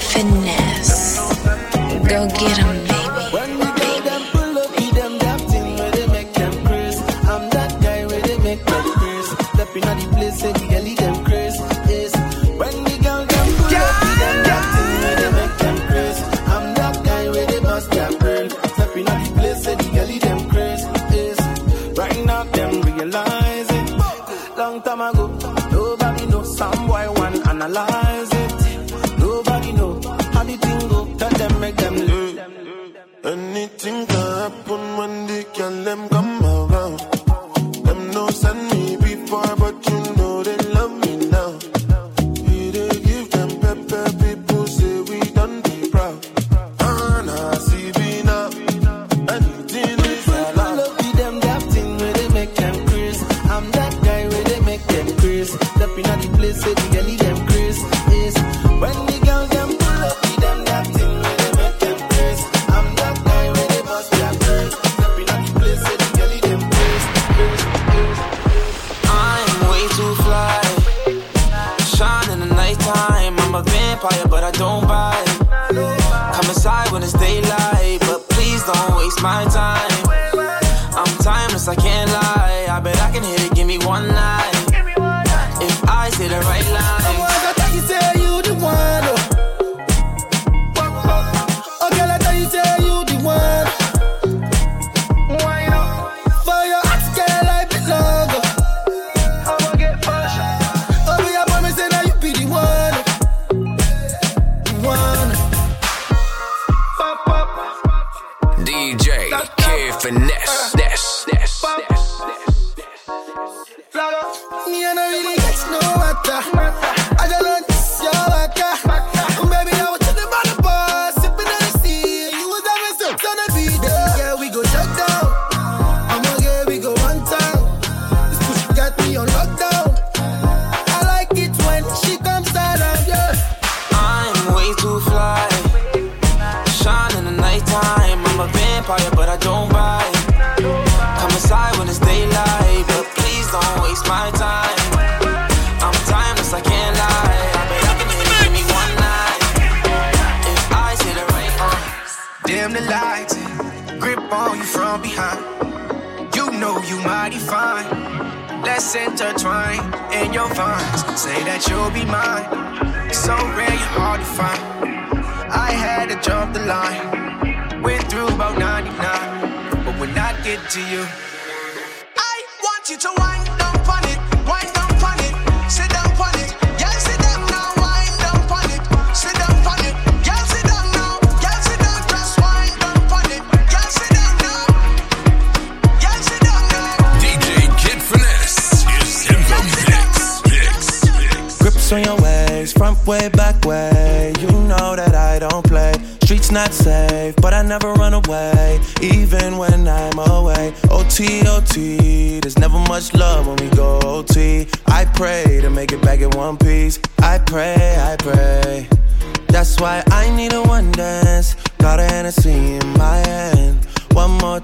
finesse. Go get 'em.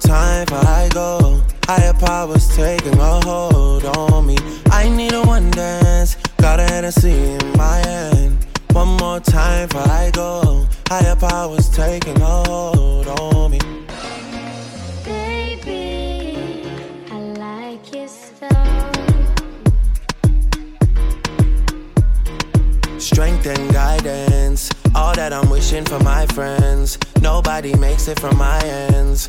time for I go. Higher powers taking a hold on me. I need a one dance, got a Hennessy in my hand. One more time for I go. Higher powers taking a hold on me. Baby, I like. Strength and guidance, all that I'm wishing for my friends. Nobody makes it from my ends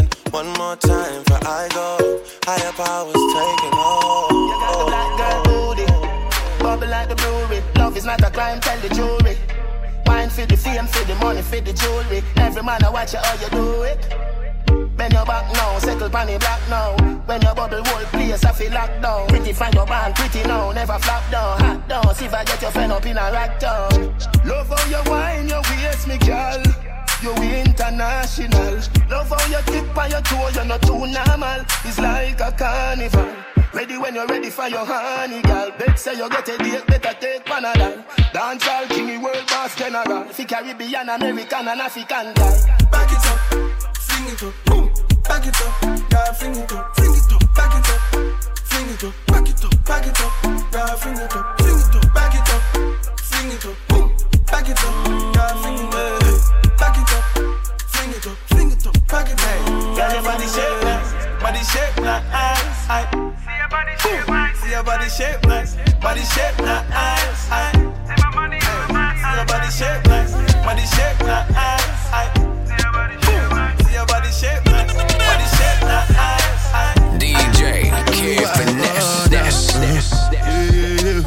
One more time for I go. Higher powers taking hold. You got the black girl booty, bubble like the brewery. Love is not a crime, tell the jury. Wine for the fame, for the money, for the jewelry. Every man I watch you how you do it. Bend your back now, settle panny black now. When your bubble world place, I feel locked down. Pretty find your band, pretty now, never flop down, hot down. See if I get your friend up in a rack down. Love how you wine, your waist, me girl. You international. Love how you tip on your toe, you're not too normal. It's like a carnival. Ready when you're ready for your honey, girl. Bet say you get a date, better take Panadol. Dancehall king, world boss general. Fi Caribbean, American, and African girl. Back it up, fling it up, boom. Back it up, yeah, fling it up, fling it up, back it up, fling it up, back it up, back it up, yeah, fling it up, fling it up, back it up, fling it up, boom. Back it up, yeah, fling it up, back it up, fling it up, fling it up, back it up. Girl, your body shape nice, body shape nice. I See your body shape nice, see your body shape nice, body shape nice. I see my money on my see your body shape nice, body shape nice. I See your body shape nice. see your body shape nice, body shape nice. I DJ Kid Finesse. Ness, ness, ness. yeah, yeah,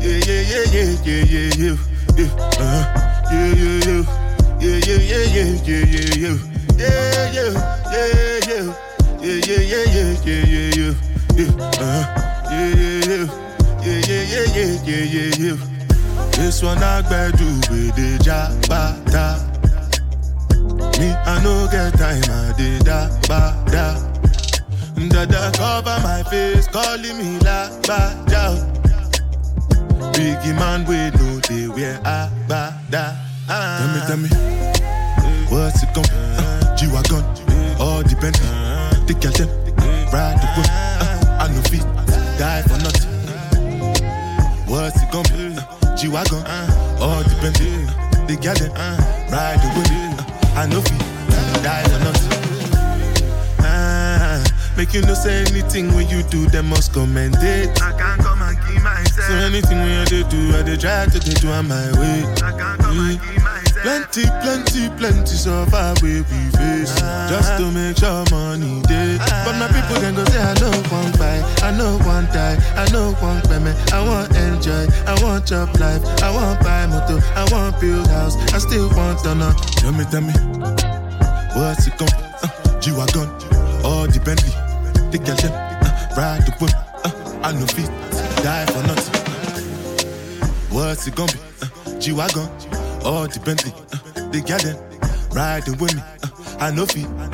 yeah, yeah, yeah, yeah, yeah, yeah, uh-huh. yeah, yeah, yeah, yeah, yeah, yeah, yeah, yeah, yeah, yeah, yeah, yeah, yeah, yeah, yeah, yeah, yeah, yeah, yeah, yeah, yeah, uh-huh. yeah, yeah, yeah, yeah, yeah, yeah, yeah, yeah. This one I do with the jabata. Me, I no get time, I did da ba da. Dada cover my face, calling me la ba da. Biggie man, we know they wear a da. Tell me, tell me, what's it gon' uh, G-Wagon, all the Bentley, the girl them, ride the whip, uh, I no fit, die for nothing. What's it gon' be? Uh, G-Wagon, all the Bentley, the girl them, ride the whip, uh, I no fit, die for nothing. Ah, make you no say anything when you do, them must commend it. I can't myself. So anything we you dey do, I dey try to dey do on my way. I can't come and keep myself. Plenty, plenty, plenty suffer wey we face just to make sure money day. But my people then go say I no one buy, I know one die, I no want payment, I want enjoy, I want chop life, I want buy motor, I want build house, I still want to know. Tell me, tell me, what's it gon' uh, G-Wagon, all the Bentley, the them, uh, ride the whip, uh, I no fit, die for nothing. What's it gon' be? Uh, G-Wagon, all the Bentley, uh, the girl them, riding with me, uh, I know feet.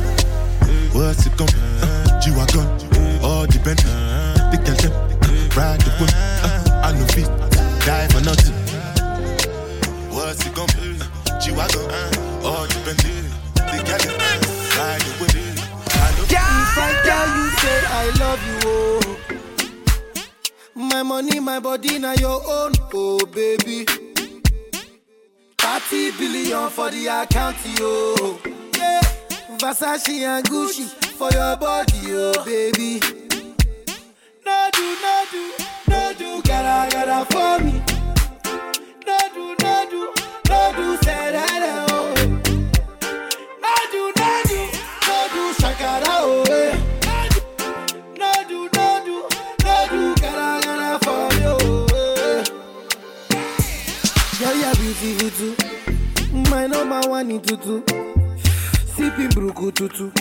What's it gon' be? Uh, G-Wagon, all the Bentley, the girl them, uh, ride the whip, uh, I no fit, die for nothing. What's it gon' be? Uh, G-Wagon, uh, all the Bentley, the girl them, uh, ride the whip, If I tell you, say I love you, oh. My money, my body, now your own, oh baby. 30 billion for the account, yo. Yeah. Versace and Gucci for your body, oh baby. No do, no do, no do, gotta, gotta for me. No do, no do, no do, say that, oh. No do, no do, no do, shakara, oh. eh. No do, no do, no do, gotta, gotta for me, oh. eh. Girl, you're beautiful too. My number one in tutu. Sipping burukutu.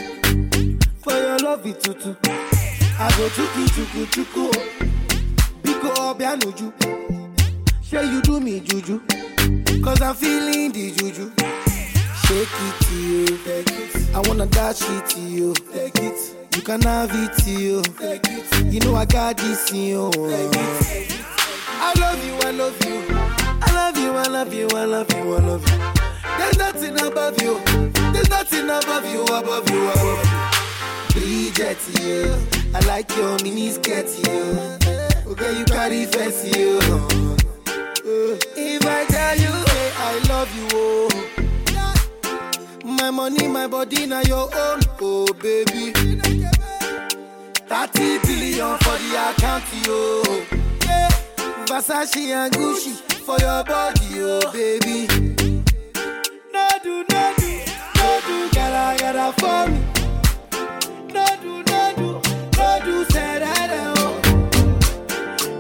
For your love tutu. I go chuku chuku chuku. Biko obianuju. Say you do me juju. Cause I'm feeling the juju. Shake it to you. Take it. I wanna dash it to you. Take it. You can have it to you. Take it. You know I got this in you. Take it. I love you, I love you. I love you, I love you, I love you, I love you. There's nothing above you. Nothing above you, above you, above you. Bridget, you. I like your mini skirt, you. Okay, you carry fancy, you. If I tell you, hey, I love you, oh. My money, my body, now your own, oh baby. 30 billion for the account, yo. Yeah. Versace and Gucci for your body, oh baby. No do, no do, for me. No do, no do, no do, say that, oh.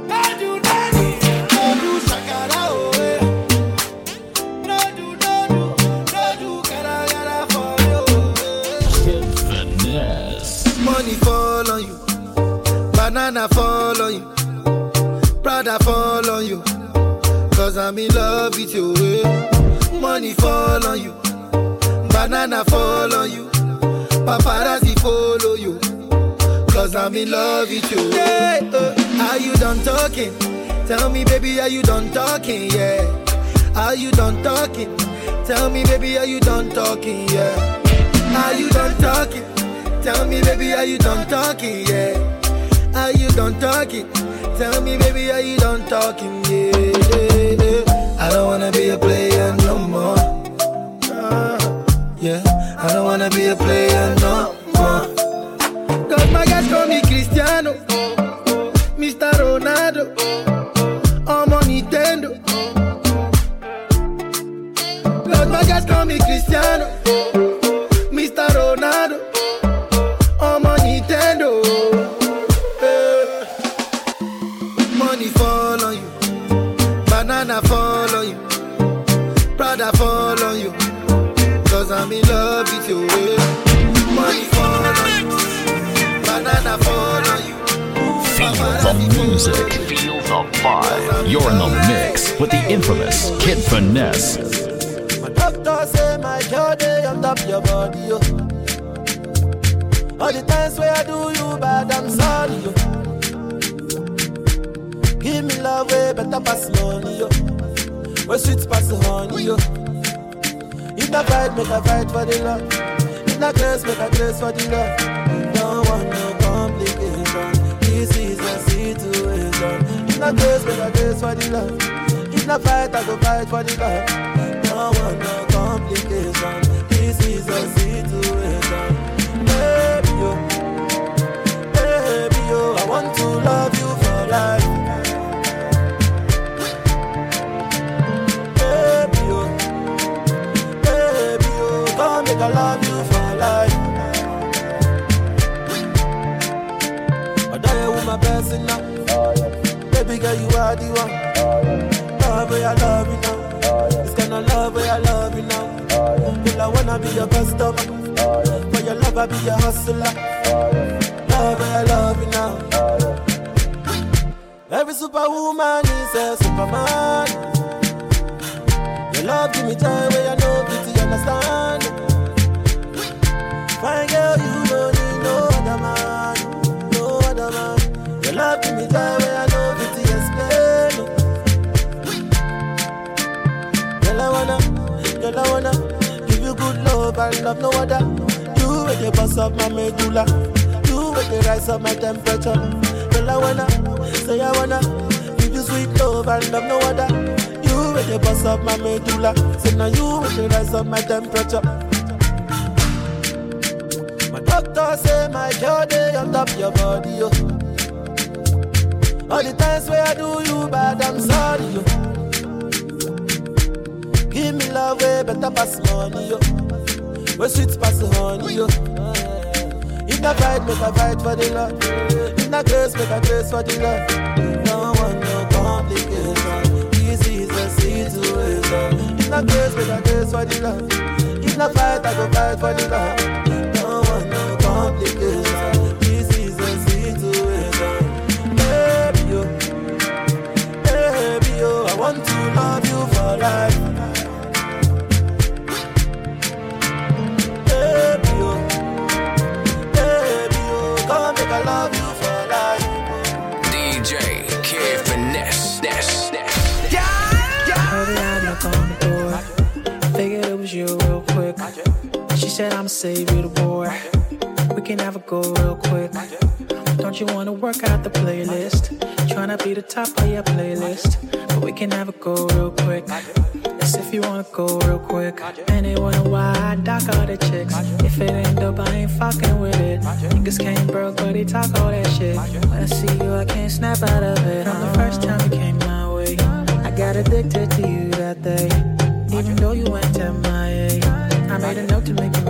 No do, no do, no do, shakara, oh, eh. Money fall on you, banana fall on you, Prada fall on you, cause I'm in love with you. eh. Money fall on you, banana fall on you, paparazzi follow you, cause I'm in love with you. Yeah, uh, are you done talking? Tell me, baby, are you done talking? Yeah, are you done talking? Tell me, baby, are you done talking? Yeah, are you done talking? Tell me, baby, are you done talking? Yeah. Are you done talking? Tell me, baby, are you done talking? Yeah. I don't wanna be a player wanna be a player no more. Cause my guys call me Cristiano, Mr. Ronaldo, I'm on Nintendo. Cause my guys call me Cristiano, Feel the music. Feel the vibe. You're in the mix with the infamous Kid Finesse. My doctor say my girl day on top your body, yo. All the times where I do you bad, I'm sorry, yo. Give me love way better pass money, yo. Where sweet pass the honey, yo. If not fight, make a fight for the love. If not grace, make a grace for the love. Situation. If not grace, make a grace for the love. If not fight, I go fight for the love. Don't want no complication. This is a situation. Baby, yo. Baby, yo. I want to love you for life. Baby, yo. Baby, yo. Come make I love you girl, you are the one. Love where I love you now. This kind of love where I love you now. Girl, I wanna be your customer. For your love, I be your hustler. Love where I love you now. Every superwoman is a superman. Your love give me joy where I know beauty understand. Fine girl, you don't need no other man, no other man. Your love give me joy love and love no other. You with the boss of my medulla, you with the rise of my temperature. Girl, I wanna, say I wanna give you sweet love and love no other. You with the boss of my medulla, say now you with the rise of my temperature. My doctor say my day on top your body, yo. All the times where I do you bad, I'm sorry, yo. Give me love way better pass money, yo. Where sweet pass the honey, yo. If not fight, make a fight for the love. In not grace, make a grace for the love. Don't want no complication. This is a situation. If not grace, make a grace for the love. In not fight, I go fight for the love. Don't want no complication. Said I'ma save you the boy. We can have a go real quick. Don't you wanna work out the playlist? Tryna be the top of your playlist. But we can have a go real quick. That's if you wanna go real quick. And they wonder why I dock all the chicks. If it ain't dope, I ain't fucking with it. Niggas came broke, but they talk all that shit. When I see you, I can't snap out of it. From the first time you came my way, I got addicted to you that day. Even though you went MIA, I made a note to make you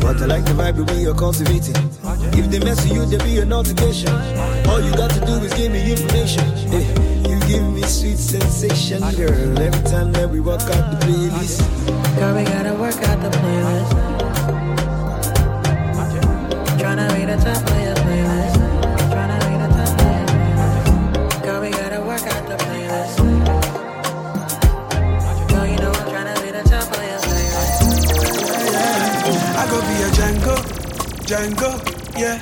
But I like the vibe we you're cultivating. If they mess with you, there be a notification. All you got to do is give me information. Hey, you give me sweet sensation, girl. Every time that we walk out the playlist. Girl, we gotta work out the playlist. Tryna read a top can go, yeah.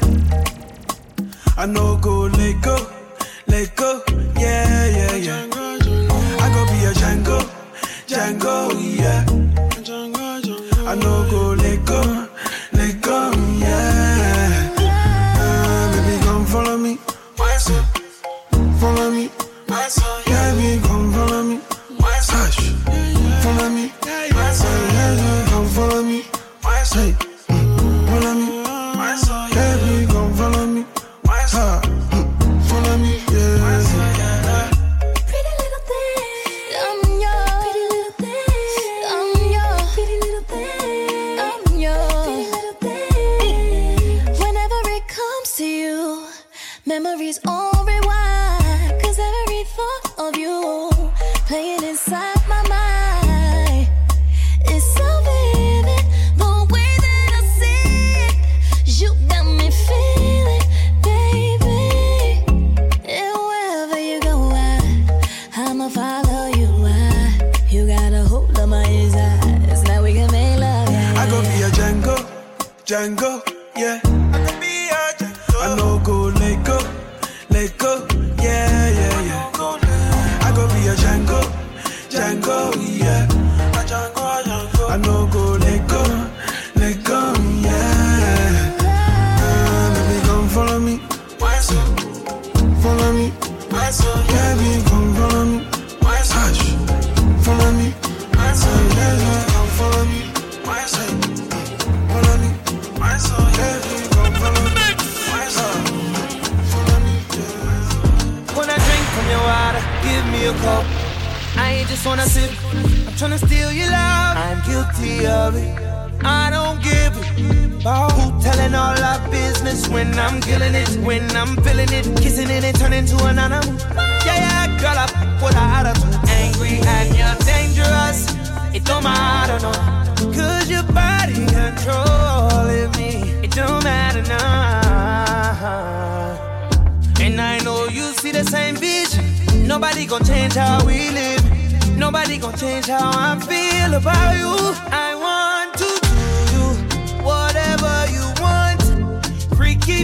I know go, let go, let go, yeah, yeah, yeah. I go be a Django, Django, yeah. I know go,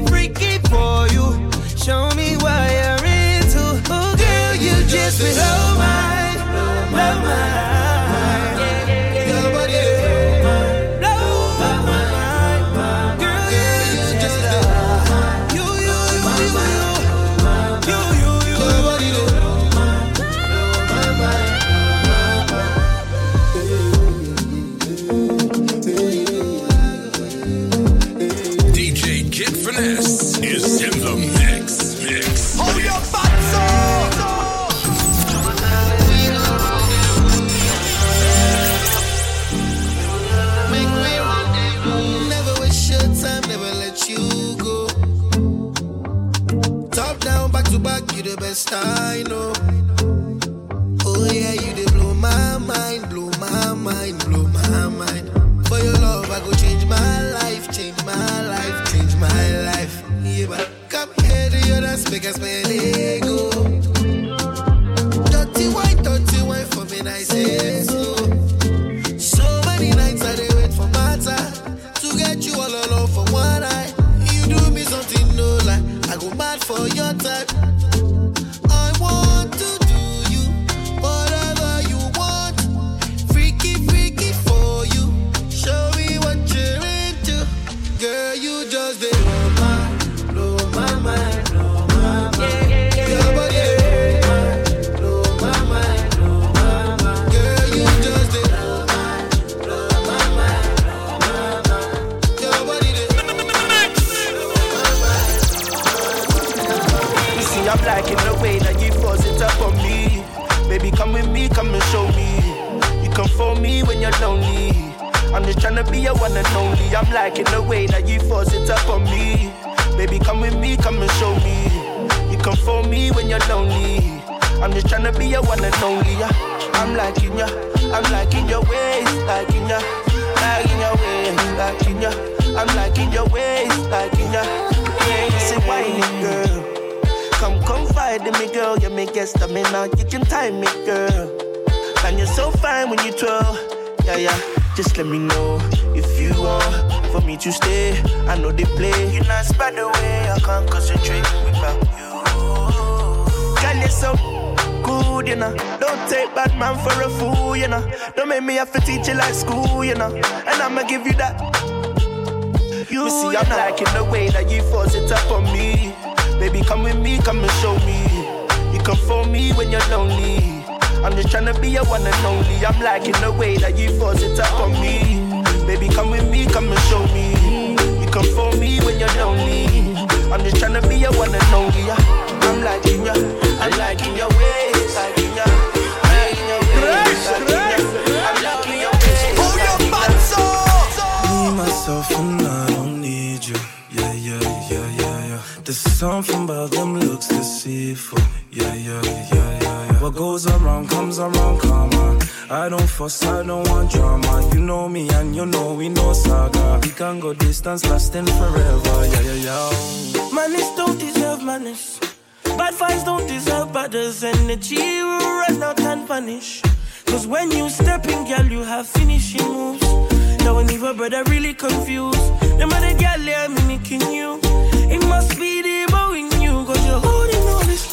freaky for you. When you're lonely. I'm just trying to be your one and only. I'm liking the way that you force it up on me. Baby, come with me, come and show me. You come for me when you're lonely. I'm just trying to be your one and only. I'm liking ya, I'm liking your ways, liking ya, liking your ways, liking ya. I'm liking your ways, liking ya. Say whining girl. Come confide in me, girl. You make get stamina. You can time me, girl. And you're so fine when you twirl. Yeah, yeah. Just let me know if you want for me to stay. I know they play. You're not by the way. I can't concentrate without you. Girl, you're so good, you know. Don't take bad man for a fool, you know. Don't make me have to teach you like school, you know. And I'ma give you that. You see, I'm liking the way that you force it up on me. Baby, come with me, come and show me. You come for me when you're lonely. I'm just trying to be your one and only. I'm liking the way that you force it up on me. Baby, come with me, come and show me. You come for me when you're lonely. I'm just trying to be your one and only. I'm liking ya, I'm liking your ways, liking ya, liking your ways, liking. I'm liking your ways. Pull your butts Me, myself, and I don't need you. Yeah, yeah, yeah, yeah, yeah. There's something about them looks deceitful. Yeah, yeah, yeah, yeah, yeah. What goes around comes around, come on. I don't fuss, I don't want drama. You know me and you know we know saga. We can go distance lasting forever. Yeah, yeah, yeah. Manners don't deserve manners. Bad vibes don't deserve badders. Energy will run out and vanish. Cause when you step in, girl, you have finishing moves. Now when even brother really confused. Them other girl, yeah, mimicking you. It must be the bow in you. Cause you're holding all this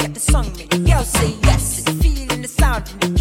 And the song, the girl say yes. And feeling the sound from the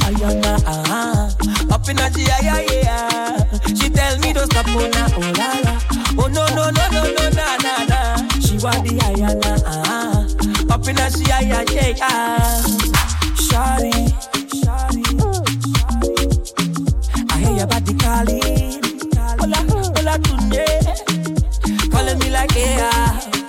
ayana. Ah. Up in a G, yeah. She tell me to stop, oh, oh, la, la. Oh, no, no, no, no, no, na, na, na. She want the ayana. Ah. Up in a G, yeah, yeah, I hear you about the Calling me like, yeah.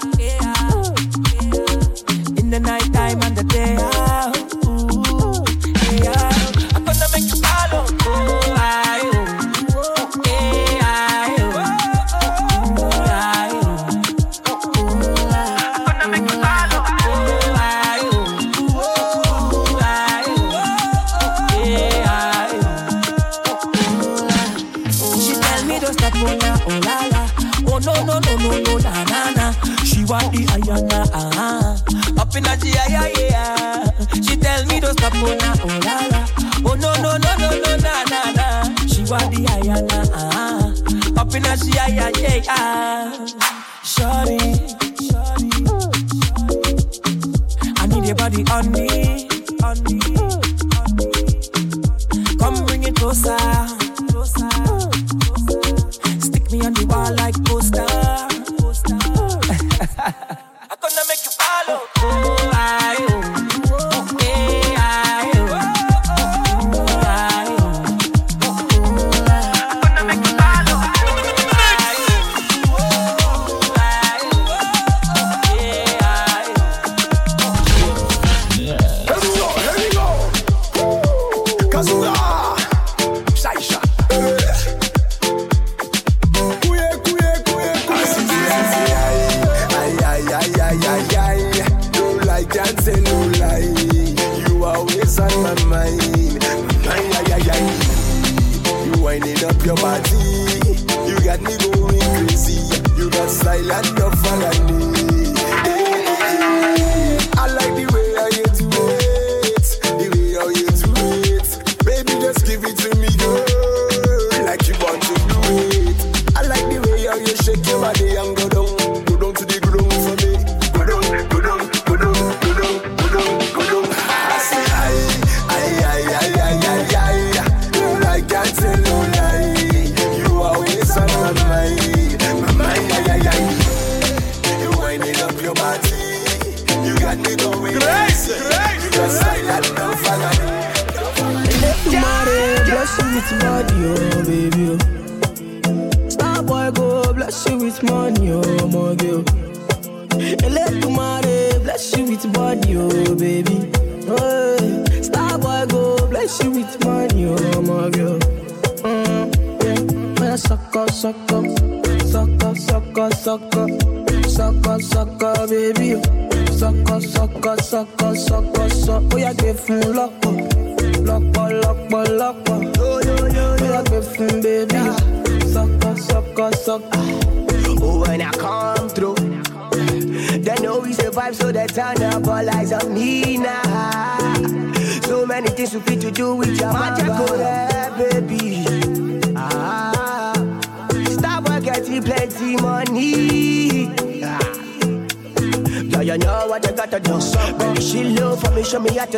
yeah, yeah. your body. You got me going crazy. You got style and your fun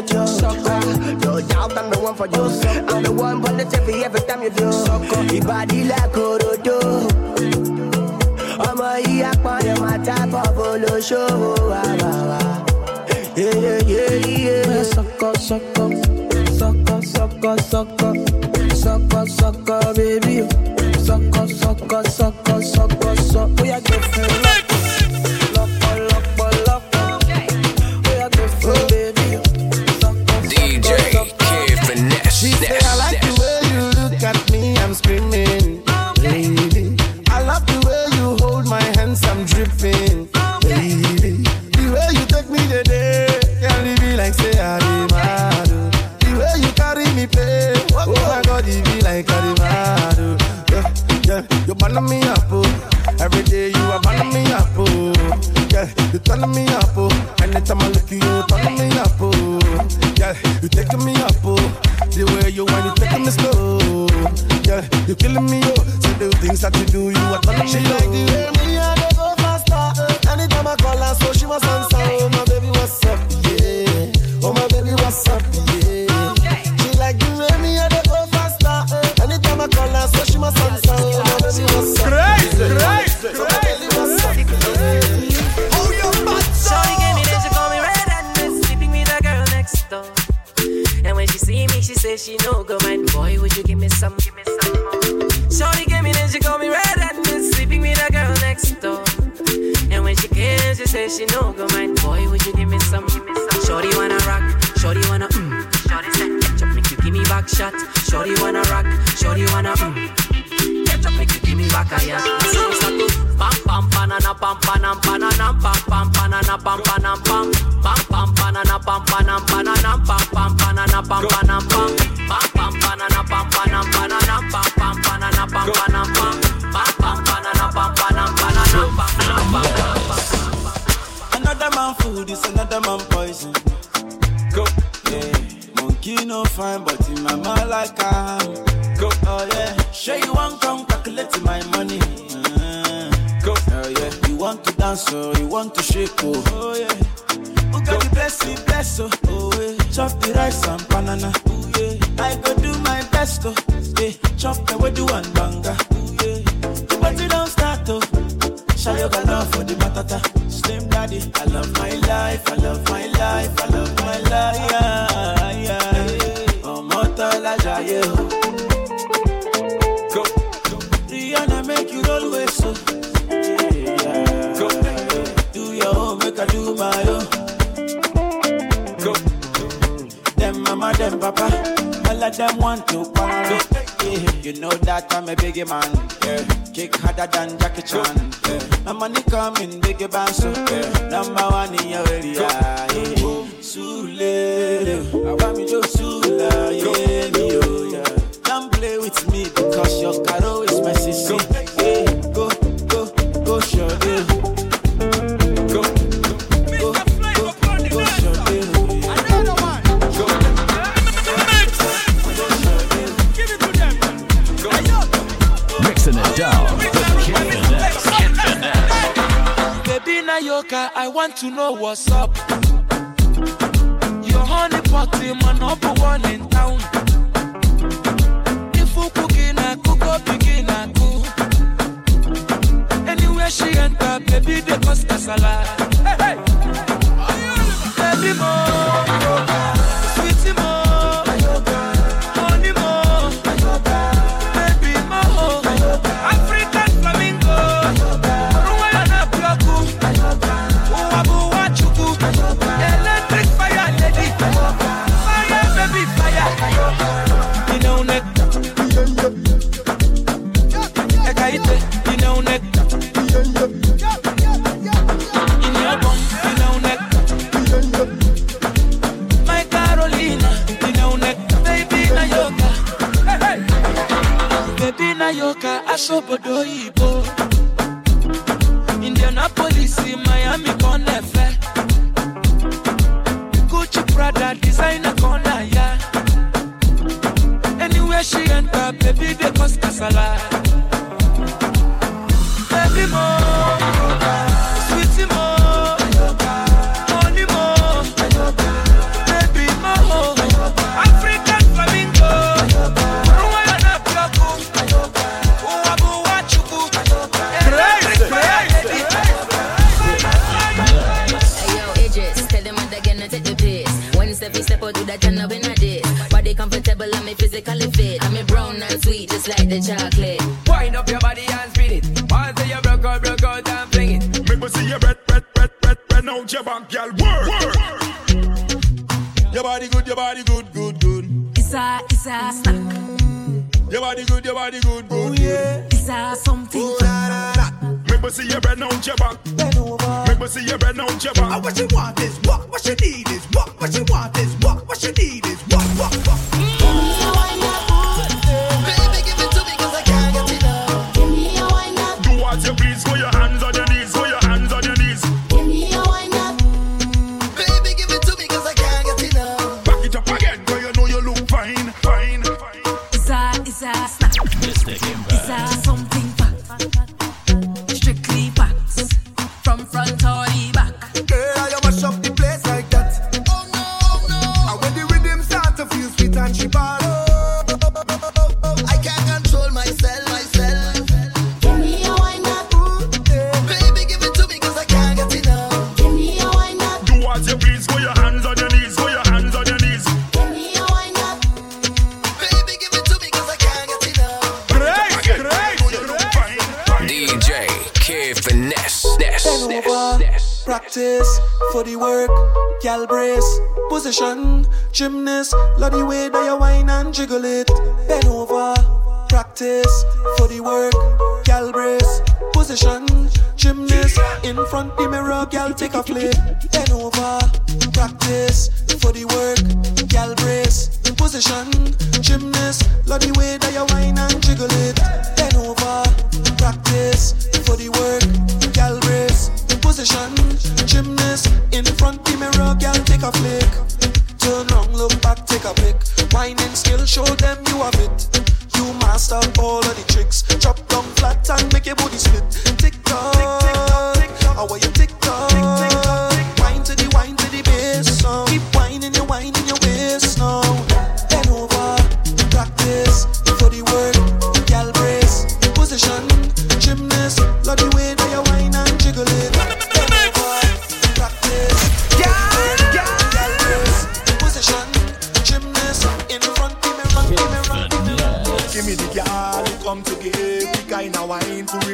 you do. Uh, no doubt I'm the one for you. I'm the one for the TV every time you do. Your body like a rodeo. I'm a high flyer, Orodo. ọmọ yìí apọ̀nrẹ̀ máa Yeah, yeah, yeah, Sọkọ sọkọ sọkọ sọkọ sọkọ sọkọ sọkọ baby, sọkọ sọkọ sọkọ sọkọ. bam, bam, she enter, baby, they cause casala.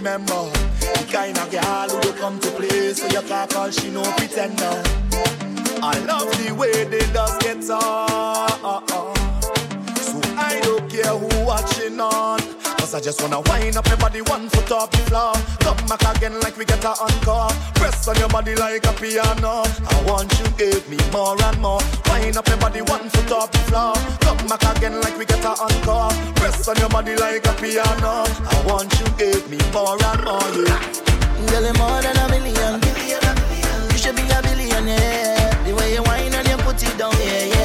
Remember. The kind of girl who will come to play so you can't call she no pretender. I love the way they just get on. So I don't care who watching on. Cause I just wanna wind up your body one foot off the floor. Come back again like we get a encore. Press on your body like a piano. I want you give me more and more. Wind up your body one foot off the floor. Come back again like we get a encore. Press on your body like a piano. I want you give me more and more. Yeah. Girl, you're more than a million. You should be a billionaire. The way you whine and you put it down, yeah, yeah.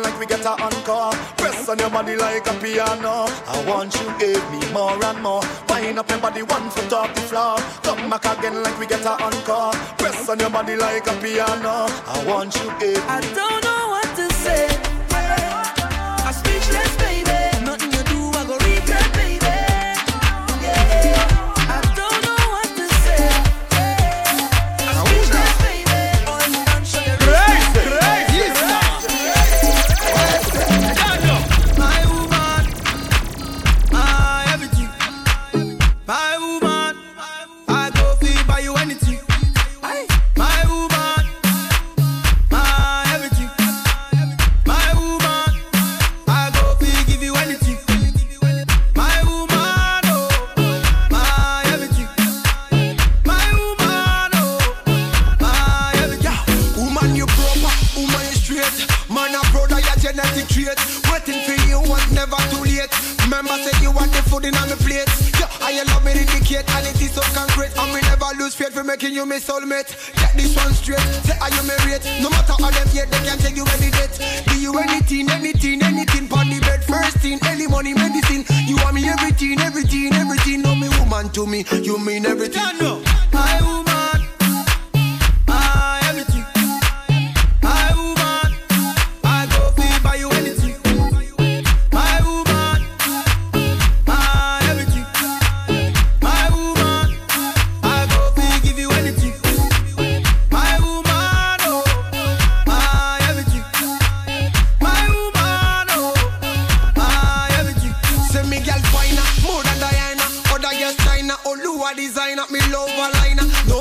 Like we get a encore. Press on your body like a piano. I want you give me more and more. Wind up your body one foot off the floor. Come back again like we get a encore. Press on your body like a piano. I want you give me. I don't know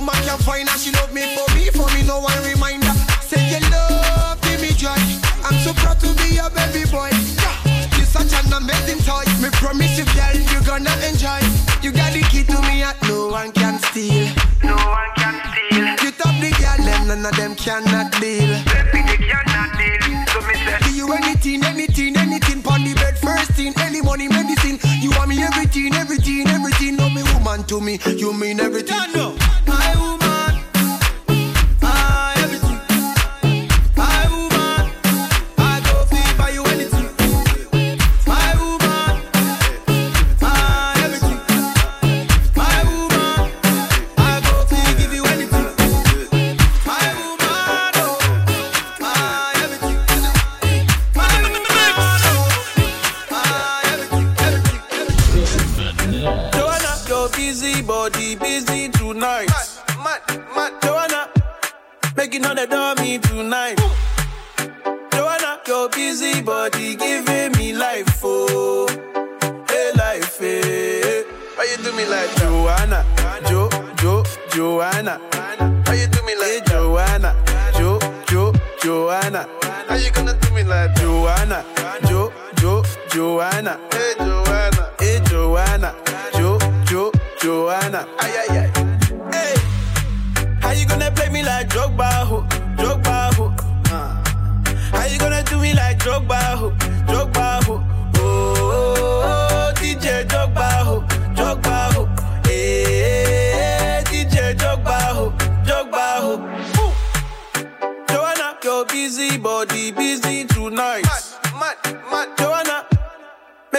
No man can find her, she love me for me, for me no one reminder. Say you love, give me joy. I'm so proud to be your baby boy. Yeah, you such an amazing toy. Me promise you, girl, you're gonna enjoy. You got the key to me, at no one can steal. No one can steal. You top the girl, them none of them cannot deal. Baby, they cannot deal. So me say, do you anything, anything, anything? Pon the bed, first thing, early money, medicine. You want me everything, everything, everything. No me woman to me, you mean everything. My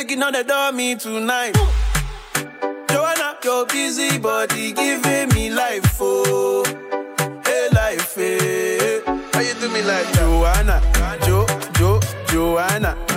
Making all the door me tonight. Joanna, your busy body giving me life, oh, hey life, eh. hey. How you do me like? Joanna, Jo, Jo, Joanna.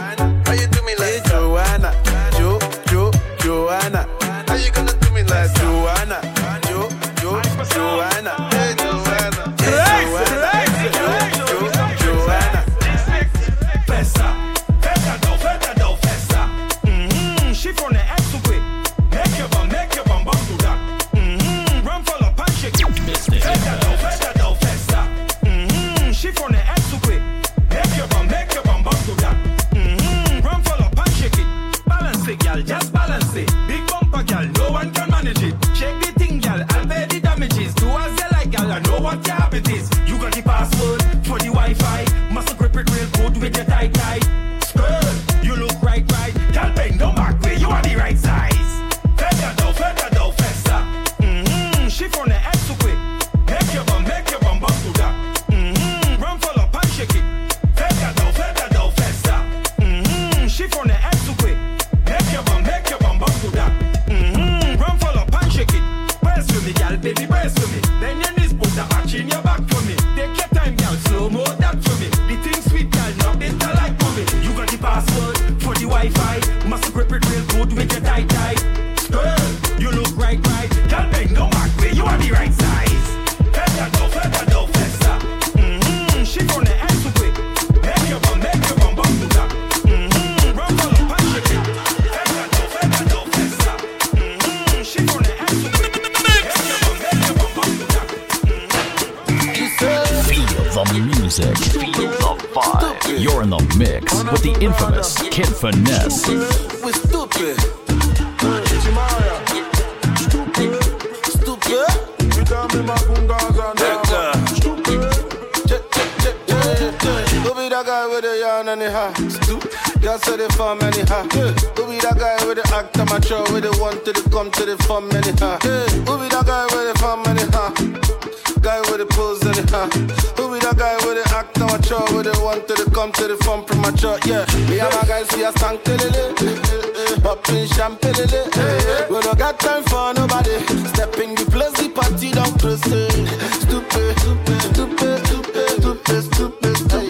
the music, feel the vibe. You're in the mix with the infamous Kid Finesse. With stupid. Stupid, guy with the yarn and the hat. Y'all say they farm anyhow. Yeah. Who be that guy with the act amateur? With the one to the come to the farm anyhow. Yeah. Who be that guy with the farm anyhow? guy with the pulls in it, huh? Who be that guy with the act now mature with the one to the come to the from premature, yeah. Me and my guys, we are stank tilly, popping champagne, we don't got time for nobody. Stepping the place, the party don't close, stupid, stupid, stupid, stupid, stupid, stupid. stupid.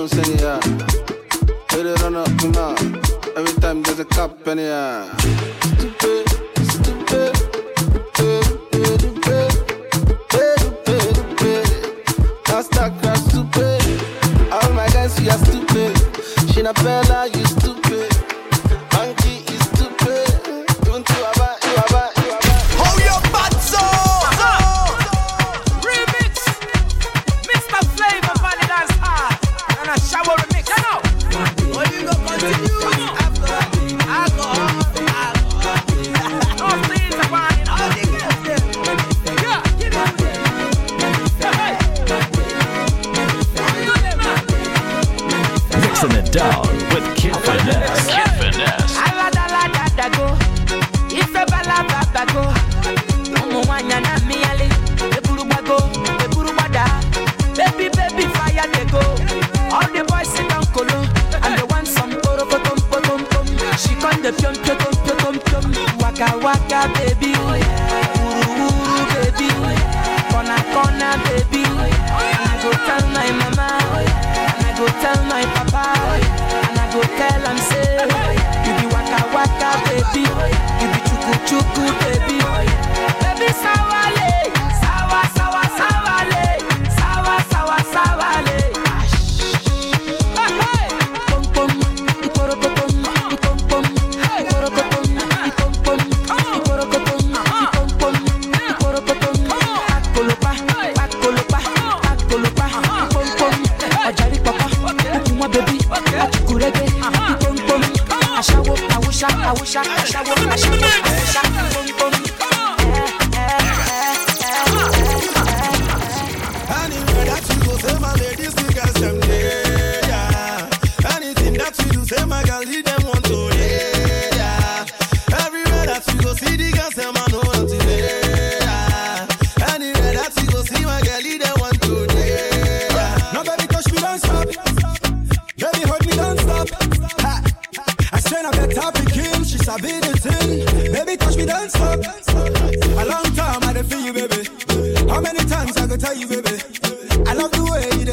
don't say yeah. Hit it on up to now. Every time there's a cop in yeah. Stupid, stupid. Stuck, I'm stupid. All my guys, you are stupid. She not bella, you stupid.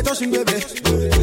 The way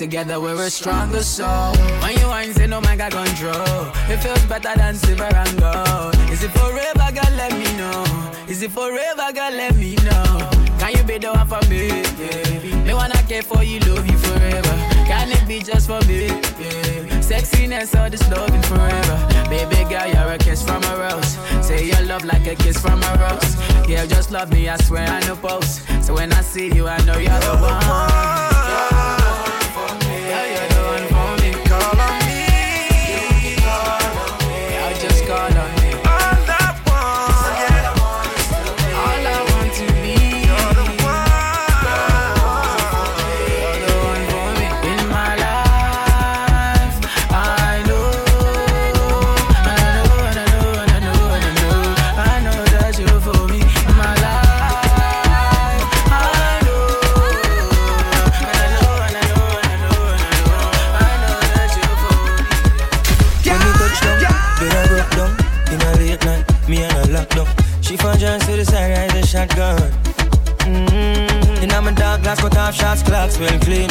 together, we're a stronger soul. When you ain't say no man got control. It feels better than silver and gold. Is it forever, girl? Let me know. Is it forever, girl? Let me know. Can you be the one for me? Yeah. Me wanna care for you, love you forever. Can it be just for me? Yeah. Sexiness, all this loving forever. Baby girl, you're a kiss from a rose. Say your love like a kiss from a rose. Yeah, just love me, I swear I know post. So when I see you, I know you're the one. She to the side, rise a shotgun. Mm-hmm. In my dark glass, cut off shots, clocks well clean.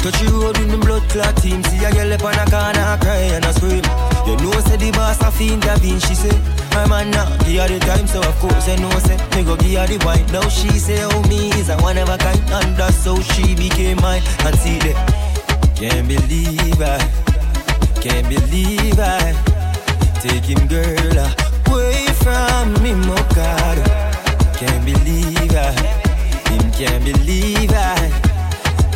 Touch you road with me blood clot team. See a girl up on a corner, cry and I scream. You know say the boss a fiend intervene, she say My man now, give her the time, so of course I know say Me go give her the wine, now she say oh me is a one of a kind And that's how she became mine. And see that, can't believe I can't believe I take him, girl, away from me, my God. Can't believe I, him can't believe I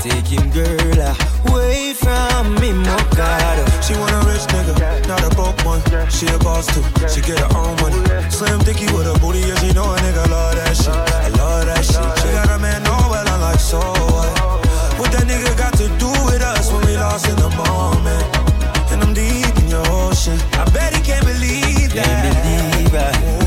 take him, girl, away from me, my God. She want a rich nigga, not a broke one. She a boss too, she get her own money. Slim dicky with a booty, yeah, she know a nigga love that shit. I love that shit. She got a man, know well, I'm like, so what? What that nigga got to do with us when we lost in the moment? And I'm deep in your ocean. I bet he can't believe that. Can't believe I,